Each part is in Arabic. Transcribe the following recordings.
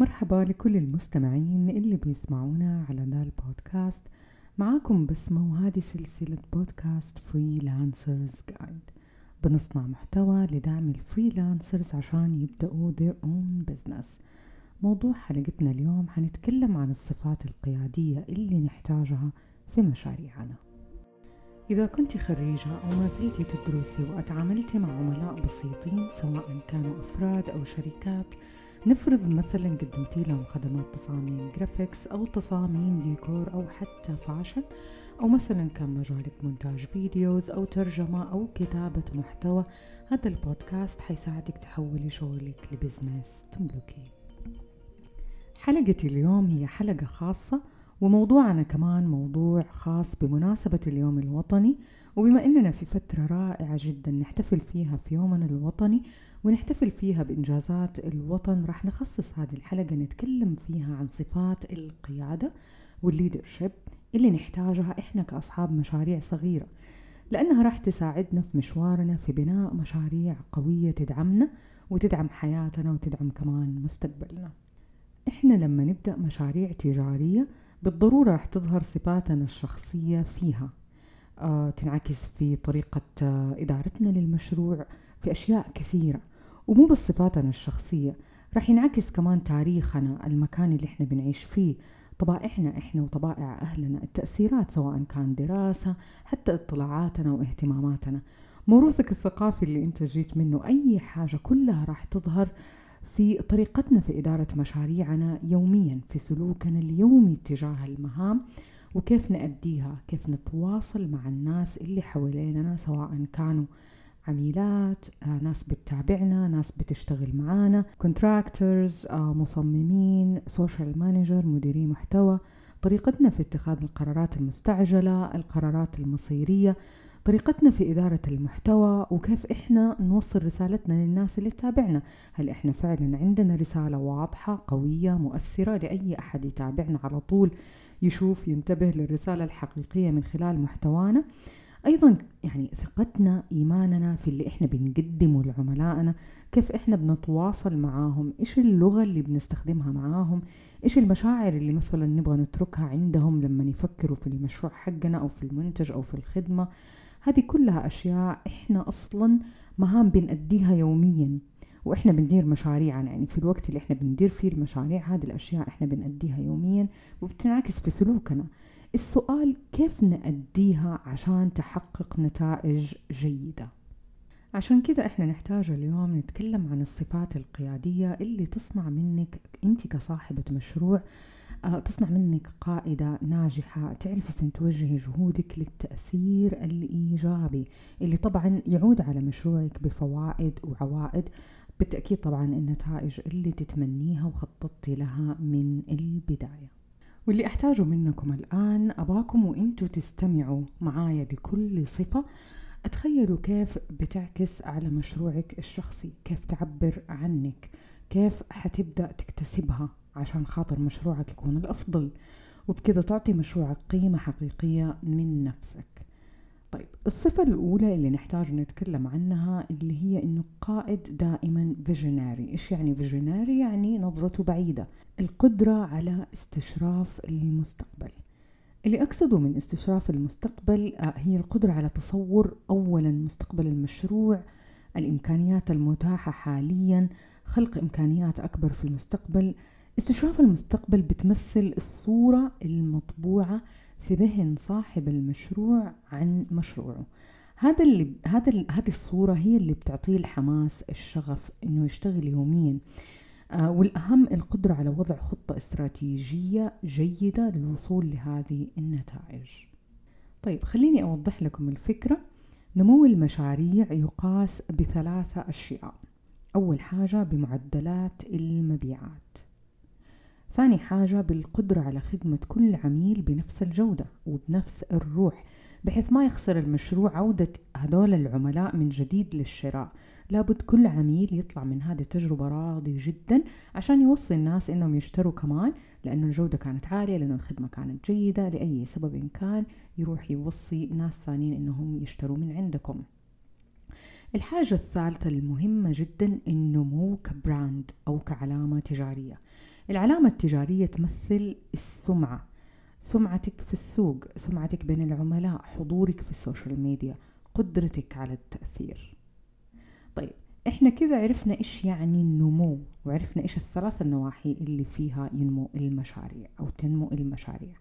مرحبا لكل المستمعين اللي بيسمعونا على ذا البودكاست معاكم بسمة وهذه سلسلة بودكاست Freelancers Guide بنصنع محتوى لدعم ال freelancers عشان يبدأوا their own business. موضوع حلقتنا اليوم حنتكلم عن الصفات القيادية اللي نحتاجها في مشاريعنا. إذا كنت خريجة أو ما زلتي تدرسي وأتعاملتي مع عملاء بسيطين سواء كانوا أفراد أو شركات نفرض مثلا قدمتي لهم خدمات تصاميم graphics أو تصاميم ديكور أو حتى fashion أو مثلا كان مجالك مونتاج videos أو ترجمة أو كتابة محتوى. هذا البودكاست حيساعدك تحولي شغلك ل business تملكيه حلقتي اليوم هي حلقة خاصة وموضوعنا كمان موضوع خاص بمناسبة اليوم الوطني. وبما أننا في فترة رائعة جدا نحتفل فيها في يومنا الوطني ونحتفل فيها بإنجازات الوطن. راح نخصص هذه الحلقة نتكلم فيها عن صفات القيادة والليدرشيب اللي نحتاجها إحنا كأصحاب مشاريع صغيرة لأنها راح تساعدنا في مشوارنا في بناء مشاريع قوية تدعمنا وتدعم حياتنا وتدعم كمان مستقبلنا. إحنا لما نبدأ مشاريع تجارية بالضرورة راح تظهر صفاتنا الشخصية فيها آه تنعكس في طريقة آه إدارتنا للمشروع في أشياء كثيرة ومو بس صفاتنا الشخصية راح ينعكس كمان تاريخنا المكان اللي إحنا بنعيش فيه طبائعنا إحنا وطبائع أهلنا التأثيرات سواء كان دراسة حتى اطلاعاتنا واهتماماتنا. موروثك الثقافي اللي أنت جيت منه أي حاجة كلها راح تظهر في طريقتنا في إدارة مشاريعنا يوميا في سلوكنا اليومي تجاه المهام وكيف نأديها كيف نتواصل مع الناس اللي حواليننا سواء كانوا عميلات آه، ناس بتتابعنا ناس بتشتغل معانا contractors آه، مصممين social manager مديرين محتوى. طريقتنا في اتخاذ القرارات المستعجلة القرارات المصيرية طريقتنا في إدارة المحتوى وكيف إحنا نوصل رسالتنا للناس اللي تتابعنا. هل إحنا فعلا عندنا رسالة واضحة قوية مؤثرة لأي أحد يتابعنا على طول يشوف ينتبه للرسالة الحقيقية من خلال محتوانا؟ أيضا يعني ثقتنا إيماننا في اللي إحنا بنقدمه لعملائنا كيف إحنا بنتواصل معاهم إيش اللغة اللي بنستخدمها معاهم إيش المشاعر اللي مثلا نبغى نتركها عندهم لما يفكروا في المشروع حقنا أو في المنتج أو في الخدمة. هذه كلها أشياء إحنا أصلا مهام بنأديها يوميا وإحنا بندير مشاريعنا. يعني في الوقت اللي إحنا بندير فيه المشاريع هذه الأشياء إحنا بنأديها يوميا وبتنعكس في سلوكنا. السؤال كيف نأديها عشان تحقق نتائج جيدة؟ عشان كذا إحنا نحتاج اليوم نتكلم عن الصفات القيادية اللي تصنع منك أنت كصاحبة مشروع آه، تصنع منك قائدة ناجحة تعرفي فين توجهي جهودك للتأثير الإيجابي اللي طبعا يعود على مشروعك بفوائد وعوائد بالتأكيد طبعا النتائج اللي تتمنيها وخططتي لها من البداية. واللي أحتاجه منكم الآن أباكم وإنتوا تستمعوا معايا لكل صفة. أتخيلوا كيف بتعكس على مشروعك الشخصي كيف تعبر عنك كيف حتبدأ تكتسبها عشان خاطر مشروعك يكون الأفضل. وبكذا تعطي مشروعك قيمة حقيقية من نفسك. الصفة الأولى اللي نحتاج نتكلم عنها اللي هي إنه قائد دائما فيجناري إيش يعني فيجناري؟ يعني نظرته بعيدة. القدرة على استشراف المستقبل. اللي أقصده من استشراف المستقبل آه، هي القدرة على تصور أولا مستقبل المشروع الإمكانيات المتاحة حاليا خلق إمكانيات أكبر في المستقبل. استشراف المستقبل بتمثل الصورة المطبوعة في ذهن صاحب المشروع عن مشروعه. هذا اللي هذا هذه الصورة هي اللي بتعطيه الحماس الشغف إنه يشتغل يوميا. آه والأهم القدرة على وضع خطة استراتيجية جيدة للوصول لهذه النتائج. طيب خليني أوضح لكم الفكرة. نمو المشاريع يقاس بثلاثة أشياء. أول حاجة بمعدلات المبيعات. ثاني حاجة بالقدرة على خدمة كل عميل بنفس الجودة وبنفس الروح بحيث ما يخسر المشروع عودة هدول العملاء من جديد للشراء. لابد كل عميل يطلع من هذه التجربة راضي جدا عشان يوصي الناس إنهم يشتروا كمان لأنه الجودة كانت عالية لأنه الخدمة كانت جيدة لأي سبب كان يروح يوصي ناس ثانيين إنهم يشتروا من عندكم. الحاجة الثالثة المهمة جدا النمو ك brand أو كعلامة تجارية. العلامة التجارية تمثل السمعة سمعتك في السوق سمعتك بين العملاء حضورك في ال social media قدرتك على التأثير. طيب إحنا كذا عرفنا إيش يعني النمو وعرفنا إيش الثلاث النواحي اللي فيها ينمو المشاريع أو تنمو المشاريع.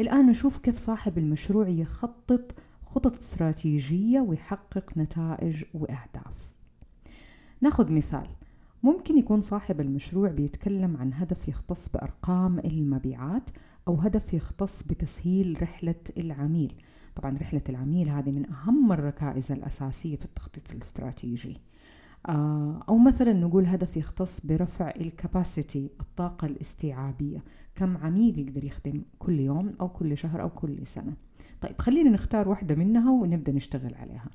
الآن نشوف كيف صاحب المشروع يخطط خطط استراتيجية ويحقق نتائج وأهداف. ناخذ مثال. ممكن يكون صاحب المشروع بيتكلم عن هدف يختص بأرقام المبيعات أو هدف يختص بتسهيل رحلة العميل. طبعا رحلة العميل هذه من أهم الركائز الأساسية في التخطيط الاستراتيجي. آه، أو مثلا نقول هدف يختص برفع الكاباسيتي الطاقة الاستيعابية. كم عميل يقدر يخدم كل يوم أو كل شهر أو كل سنة؟ طيب خلينا نختار واحدة منها ونبدأ نشتغل عليها.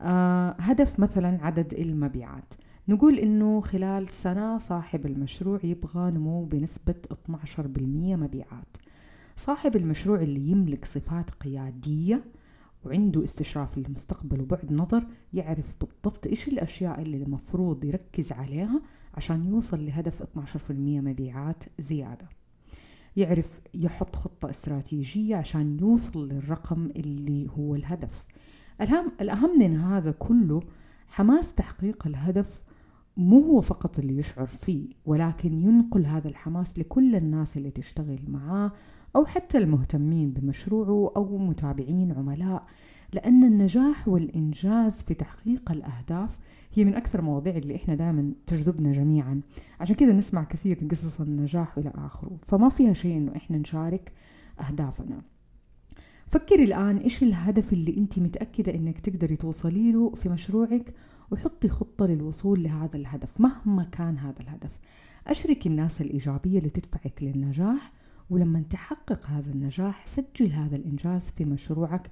آه هدف مثلا عدد المبيعات. نقول إنه خلال سنة صاحب المشروع يبغى نمو بنسبة 12% مبيعات. صاحب المشروع اللي يملك صفات قيادية وعنده استشراف للمستقبل وبعد نظر يعرف بالضبط إيش الأشياء اللي المفروض يركز عليها عشان يوصل لهدف 12% مبيعات زيادة. يعرف يحط خطة استراتيجية عشان يوصل للرقم اللي هو الهدف. الأهم, الأهم من هذا كله حماس تحقيق الهدف مو هو فقط اللي يشعر فيه ولكن ينقل هذا الحماس لكل الناس اللي تشتغل معاه أو حتى المهتمين بمشروعه أو متابعين عملاء لأن النجاح والإنجاز في تحقيق الأهداف هي من أكثر المواضيع اللي إحنا دائما تجذبنا جميعا. عشان كذا نسمع كثير قصص النجاح إلى آخره فما فيها شيء إنه إحنا نشارك أهدافنا. فكري الآن إيش الهدف اللي أنت متأكدة إنك تقدري توصلي له في مشروعك وحطي خطة للوصول لهذا الهدف مهما كان هذا الهدف. أشركي الناس الإيجابية اللي تدفعك للنجاح ولما تحقق هذا النجاح سجل هذا الإنجاز في مشروعك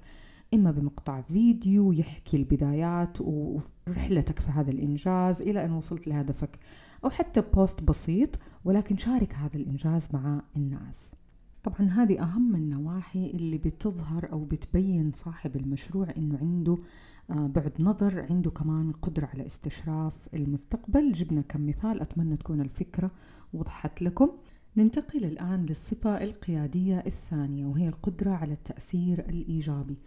إما بمقطع فيديو يحكي البدايات ورحلتك في هذا الإنجاز إلى أن وصلت لهدفك أو حتى بوست بسيط ولكن شارك هذا الإنجاز مع الناس. طبعا هذه أهم النواحي اللي بتظهر أو بتبين صاحب المشروع إنه عنده بعد نظر عنده كمان قدرة على استشراف المستقبل. جبنا كم مثال أتمنى تكون الفكرة وضحت لكم. ننتقل الآن للصفة القيادية الثانية وهي القدرة على التأثير الإيجابي.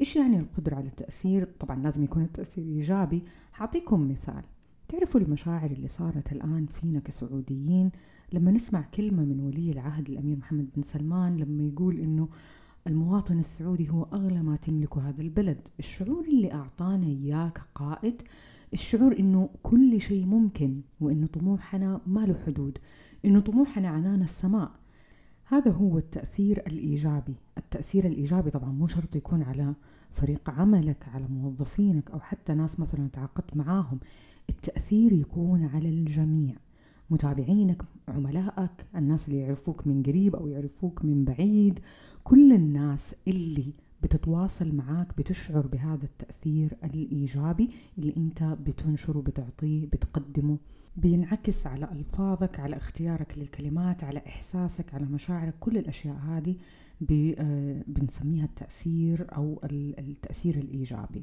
إيش يعني القدرة على التأثير؟ طبعا لازم يكون التأثير إيجابي. حأعطيكم مثال. تعرفوا المشاعر اللي صارت الآن فينا كسعوديين؟ لما نسمع كلمة من ولي العهد الأمير محمد بن سلمان لما يقول إنه المواطن السعودي هو أغلى ما تملكه هذا البلد. الشعور اللي أعطانا إياه كقائد الشعور إنه كل شيء ممكن وإنه طموحنا ما له حدود إنه طموحنا عنان السماء. هذا هو التأثير الإيجابي. التأثير الإيجابي طبعا مو شرط يكون على فريق عملك على موظفينك أو حتى ناس مثلا تعاقدت معاهم. التأثير يكون على الجميع. متابعينك عملائك الناس اللي يعرفوك من قريب أو يعرفوك من بعيد كل الناس اللي بتتواصل معاك بتشعر بهذا التأثير الإيجابي اللي أنت بتنشره بتعطيه بتقدمه. بينعكس على ألفاظك على اختيارك للكلمات على إحساسك على مشاعرك. كل الأشياء هذه آه، بنسميها التأثير أو التأثير الإيجابي.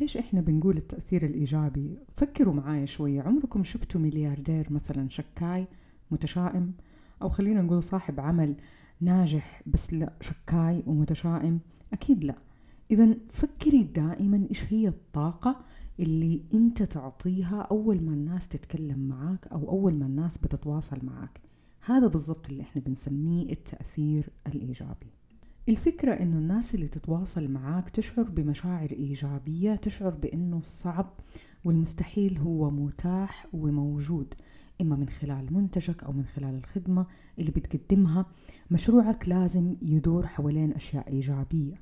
ليش إحنا بنقول التأثير الإيجابي؟ فكروا معايا شوية. عمركم شفتوا ملياردير مثلا شكاي؟ متشائم أو خلينا نقول صاحب عمل ناجح بس لا شكاي ومتشائم؟ أكيد لا. إذا فكري دائما إيش هي الطاقة اللي أنت تعطيها أول ما الناس تتكلم معاك أو أول ما الناس بتتواصل معاك؟ هذا بالضبط اللي إحنا بنسميه التأثير الإيجابي. الفكرة إنه الناس اللي تتواصل معاك تشعر بمشاعر إيجابية تشعر بإنه الصعب والمستحيل هو متاح وموجود. إما من خلال منتجك أو من خلال الخدمة اللي بتقدمها. مشروعك لازم يدور حوالين أشياء إيجابية.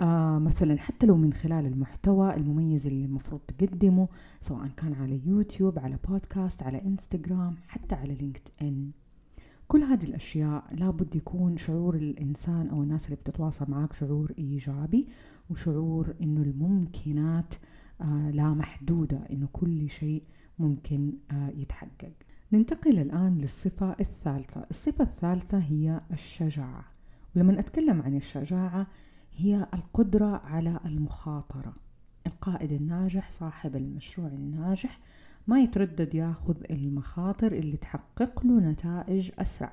آه مثلا حتى لو من خلال المحتوى المميز اللي المفروض تقدمه سواء كان على يوتيوب على بودكاست على إنستغرام حتى على لينكد ان كل هذه الأشياء لابد يكون شعور الإنسان أو الناس اللي بتتواصل معك شعور إيجابي وشعور إنه الممكنات آه لا محدودة إنه كل شيء ممكن آه يتحقق. ننتقل الآن للصفة الثالثة. الصفة الثالثة هي الشجاعة. ولما أتكلم عن الشجاعة هي القدرة على المخاطرة. القائد الناجح صاحب المشروع الناجح ما يتردد ياخذ المخاطر اللي تحقق له نتائج أسرع.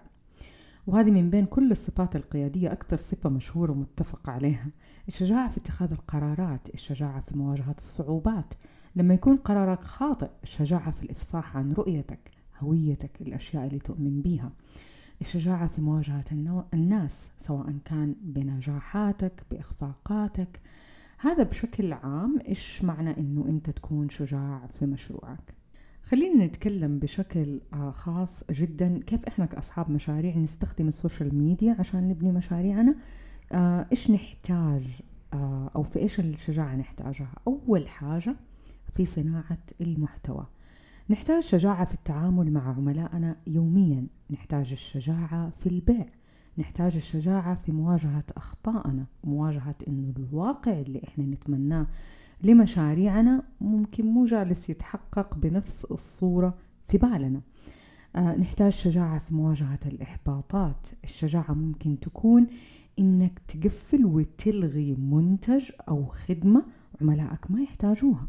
وهذه من بين كل الصفات القيادية أكثر صفة مشهورة ومتفق عليها. الشجاعة في اتخاذ القرارات الشجاعة في مواجهة الصعوبات. لما يكون قرارك خاطئ الشجاعة في الإفصاح عن رؤيتك. هويتك الأشياء اللي تؤمن بها الشجاعة في مواجهة الناس سواء كان بنجاحاتك بإخفاقاتك. هذا بشكل عام إيش معنى إنه أنت تكون شجاع في مشروعك؟ خلينا نتكلم بشكل آه، خاص جدا. كيف إحنا كأصحاب مشاريع نستخدم السوشيال ميديا عشان نبني مشاريعنا؟ آه، إيش نحتاج آه، أو في إيش الشجاعة نحتاجها؟ أول حاجة في صناعة المحتوى. نحتاج شجاعة في التعامل مع عملائنا يوميا. نحتاج الشجاعة في البيع. نحتاج الشجاعة في مواجهة أخطائنا مواجهة إنه الواقع اللي إحنا نتمناه لمشاريعنا ممكن مو جالس يتحقق بنفس الصورة في بالنا. آه نحتاج شجاعة في مواجهة الإحباطات. الشجاعة ممكن تكون إنك تقفل وتلغي منتج أو خدمة عملائك ما يحتاجوها.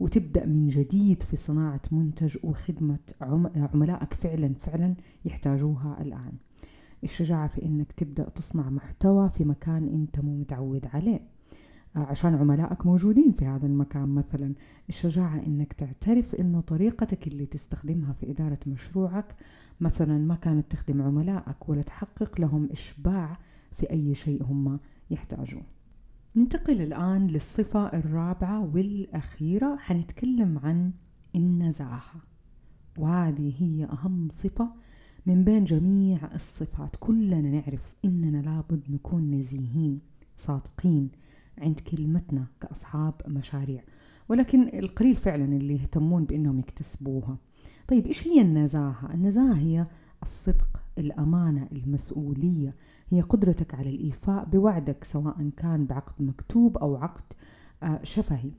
وتبدأ من جديد في صناعة منتج وخدمة عملائك فعلا فعلا يحتاجوها الآن. الشجاعة في إنك تبدأ تصنع محتوى في مكان أنت مو متعود عليه. آه، عشان عملائك موجودين في هذا المكان مثلا. الشجاعة إنك تعترف إنه طريقتك اللي تستخدمها في إدارة مشروعك مثلا ما كانت تخدم عملائك ولا تحقق لهم إشباع في أي شيء هم يحتاجوه ننتقل الآن للصفة الرابعة والأخيرة حنتكلم عن النزاهة. وهذه هي أهم صفة من بين جميع الصفات. كلنا نعرف إننا لابد نكون نزيهين صادقين عند كلمتنا كأصحاب مشاريع. ولكن القليل فعلا اللي يهتمون بأنهم يكتسبوها. طيب إيش هي النزاهة؟ النزاهة هي الصدق الأمانة المسؤولية. هي قدرتك على الإيفاء بوعدك سواء كان بعقد مكتوب أو عقد آه، شفهي.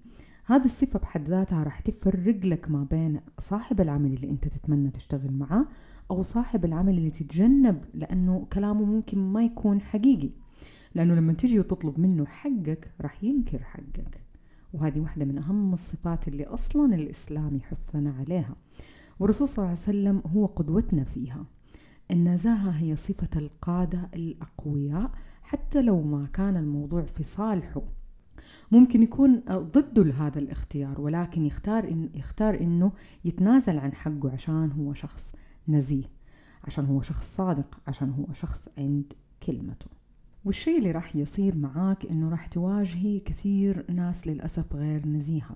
هذه الصفة بحد ذاتها راح تفرق لك ما بين صاحب العمل اللي أنت تتمنى تشتغل معاه أو صاحب العمل اللي تتجنب لأنه كلامه ممكن ما يكون حقيقي. لأنه لما تجي وتطلب منه حقك راح ينكر حقك. وهذه واحدة من أهم الصفات اللي أصلا الإسلام يحثنا عليها. والرسول صلى الله عليه وسلم هو قدوتنا فيها. النزاهة هي صفة القادة الأقوياء حتى لو ما كان الموضوع في صالحه. ممكن يكون ضده لهذا الاختيار ولكن يختار إن يختار إنه يتنازل عن حقه عشان هو شخص نزيه عشان هو شخص صادق عشان هو شخص عند كلمته. والشيء اللي راح يصير معاك إنه راح تواجهي كثير ناس للأسف غير نزيهة.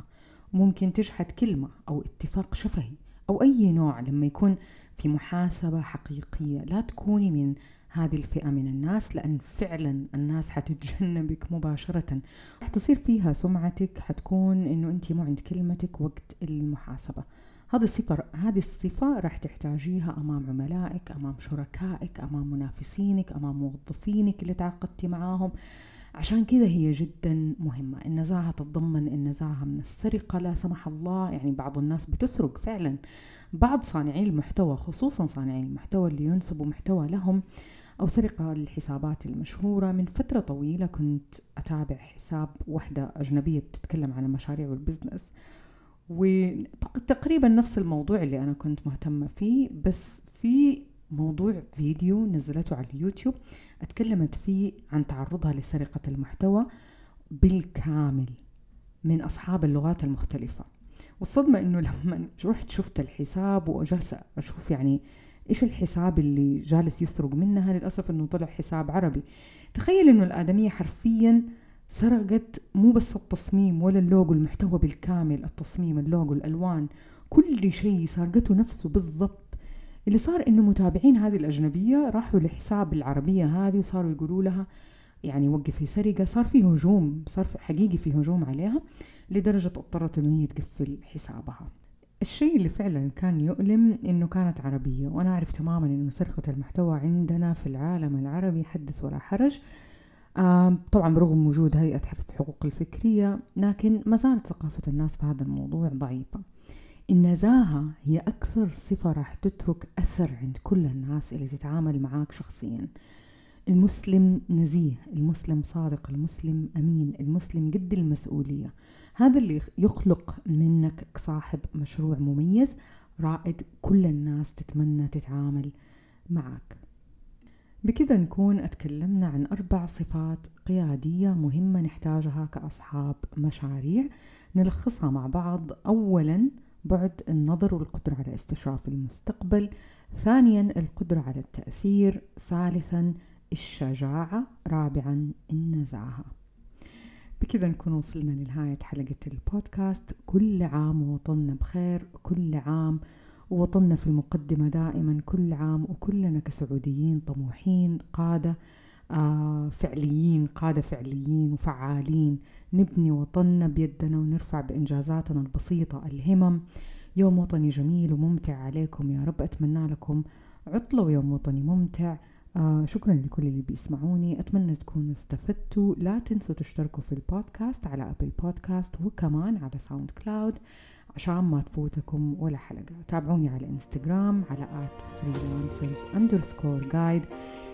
ممكن تجحد كلمة أو اتفاق شفهي أو أي نوع لما يكون في محاسبة حقيقية. لا تكوني من هذه الفئة من الناس لأن فعلا الناس حتتجنبك مباشرة. حتصير فيها سمعتك حتكون إنه أنت مو عند كلمتك وقت المحاسبة. هذه الصفة هذه الصفة راح تحتاجيها أمام عملائك أمام شركائك أمام منافسينك أمام موظفينك اللي تعاقدتي معاهم. عشان كذا هي جدا مهمة. النزاهة تتضمن النزاهة من السرقة لا سمح الله. يعني بعض الناس بتسرق فعلا. بعض صانعي المحتوى خصوصا صانعي المحتوى اللي ينسبوا محتوى لهم أو سرقة الحسابات المشهورة. من فترة طويلة كنت أتابع حساب واحدة أجنبية بتتكلم عن المشاريع والبزنس. وتقريبا نفس الموضوع اللي أنا كنت مهتمة فيه. بس في موضوع فيديو نزلته على اليوتيوب اتكلمت فيه عن تعرضها لسرقة المحتوى بالكامل من أصحاب اللغات المختلفة. والصدمة إنه لما رحت شفت الحساب وجالسة أشوف يعني إيش الحساب اللي جالس يسرق منها للأسف إنه طلع حساب عربي. تخيل إنه الآدمية حرفيا سرقت مو بس التصميم ولا اللوجو المحتوى بالكامل التصميم اللوجو الألوان كل شيء سرقته نفسه بالضبط. اللي صار إنه متابعين هذه الأجنبية راحوا لحساب العربية هذه وصاروا يقولوا لها يعني وقفي سرقة صار في هجوم صار في حقيقي في هجوم عليها لدرجة اضطرت إنه هي تقفل حسابها. الشيء اللي فعلا كان يؤلم إنه كانت عربية وأنا أعرف تماما إنه سرقة المحتوى عندنا في العالم العربي حدث ولا حرج. طبعا برغم وجود هيئة حفظ الحقوق الفكرية لكن ما زالت ثقافة الناس في هذا الموضوع ضعيفة. النزاهة هي أكثر صفة راح تترك أثر عند كل الناس اللي تتعامل معاك شخصيا. المسلم نزيه المسلم صادق المسلم أمين المسلم قد المسؤولية. هذا اللي يخلق منك صاحب مشروع مميز رائد كل الناس تتمنى تتعامل معك. بكذا نكون أتكلمنا عن أربع صفات قيادية مهمة نحتاجها كأصحاب مشاريع. نلخصها مع بعض. أولا بعد النظر والقدرة على استشراف المستقبل. ثانيا القدرة على التأثير. ثالثا الشجاعة. رابعا النزاهة. بكذا نكون وصلنا لنهاية حلقة البودكاست. كل عام ووطننا بخير. كل عام ووطننا في المقدمة دائما. كل عام وكلنا كسعوديين طموحين. قادة. فعليين قادة فعليين وفعالين نبني وطننا بيدنا ونرفع بإنجازاتنا البسيطة الهمم. يوم وطني جميل وممتع عليكم يا رب أتمنى لكم عطلة ويوم وطني ممتع. آه شكرا لكل اللي بيسمعوني. أتمنى تكونوا استفدتوا. لا تنسوا تشتركوا في البودكاست على Apple Podcast وكمان على SoundCloud. عشان ما تفوتكم ولا حلقة. تابعوني على انستغرام على at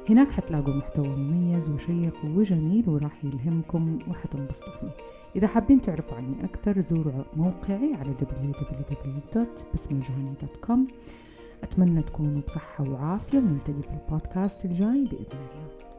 هناك حتلاقوا محتوى مميز وشيق وجميل وراح يلهمكم وحتنبسطوا فيه. إذا حابين تعرفوا عني أكثر زوروا موقعي على www.بسمجهني.com أتمنى تكونوا بصحة وعافية ونلتقي في البودكاست الجاي بإذن الله.